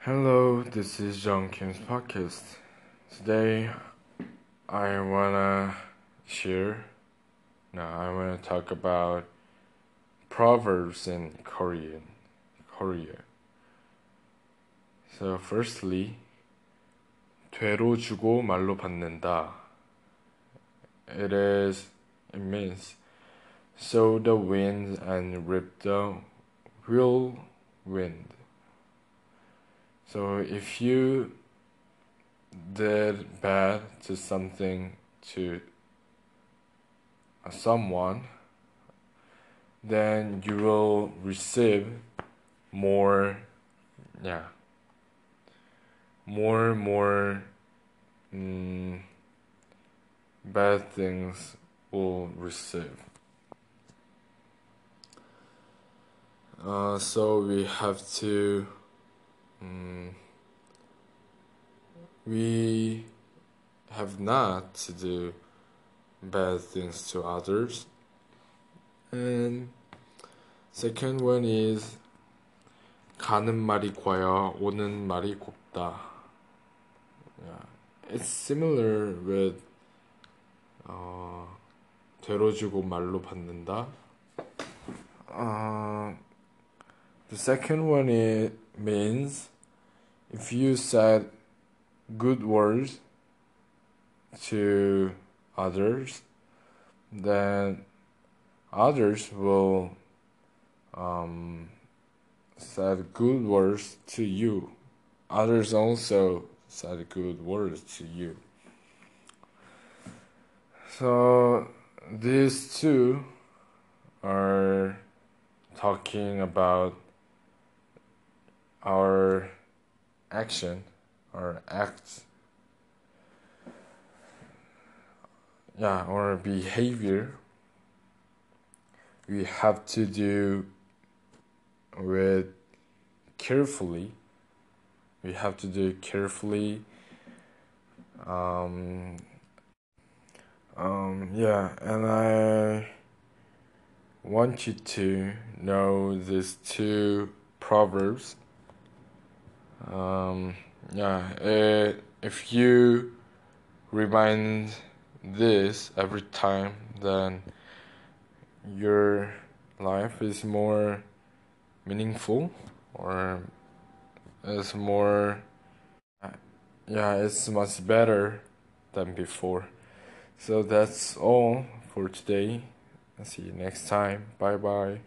Hello, this is John Kim's podcast. Today, I wanna share. Now, I wanna talk about proverbs in Korean. Korea. So, firstly, 되로 주고 말로 받는다. It is, means, sow the wind and reap the whirlwind. So if you did bad to something to someone, then you will receive more, yeah, more more mm, bad things will receive. Uh, so we have to Mm, we have not to do bad things to others. And second one is 가는 말이 고야 오는 말이 곱다. Yeah. It's similar with 어, 되로 주고 말로 받는다. Uh, the second one is means if you said good words to others, then others will um, said good words to you. Others also said good words to you. So these two are talking about our action, our acts, yeah, our behavior, we have to do with carefully. We have to do carefully. Um, um, yeah, and I want you to know these two proverbs. Um, yeah, it, if you remind this every time, then your life is more meaningful or is more yeah it's much better than before so that's all for today. See you next time. Bye bye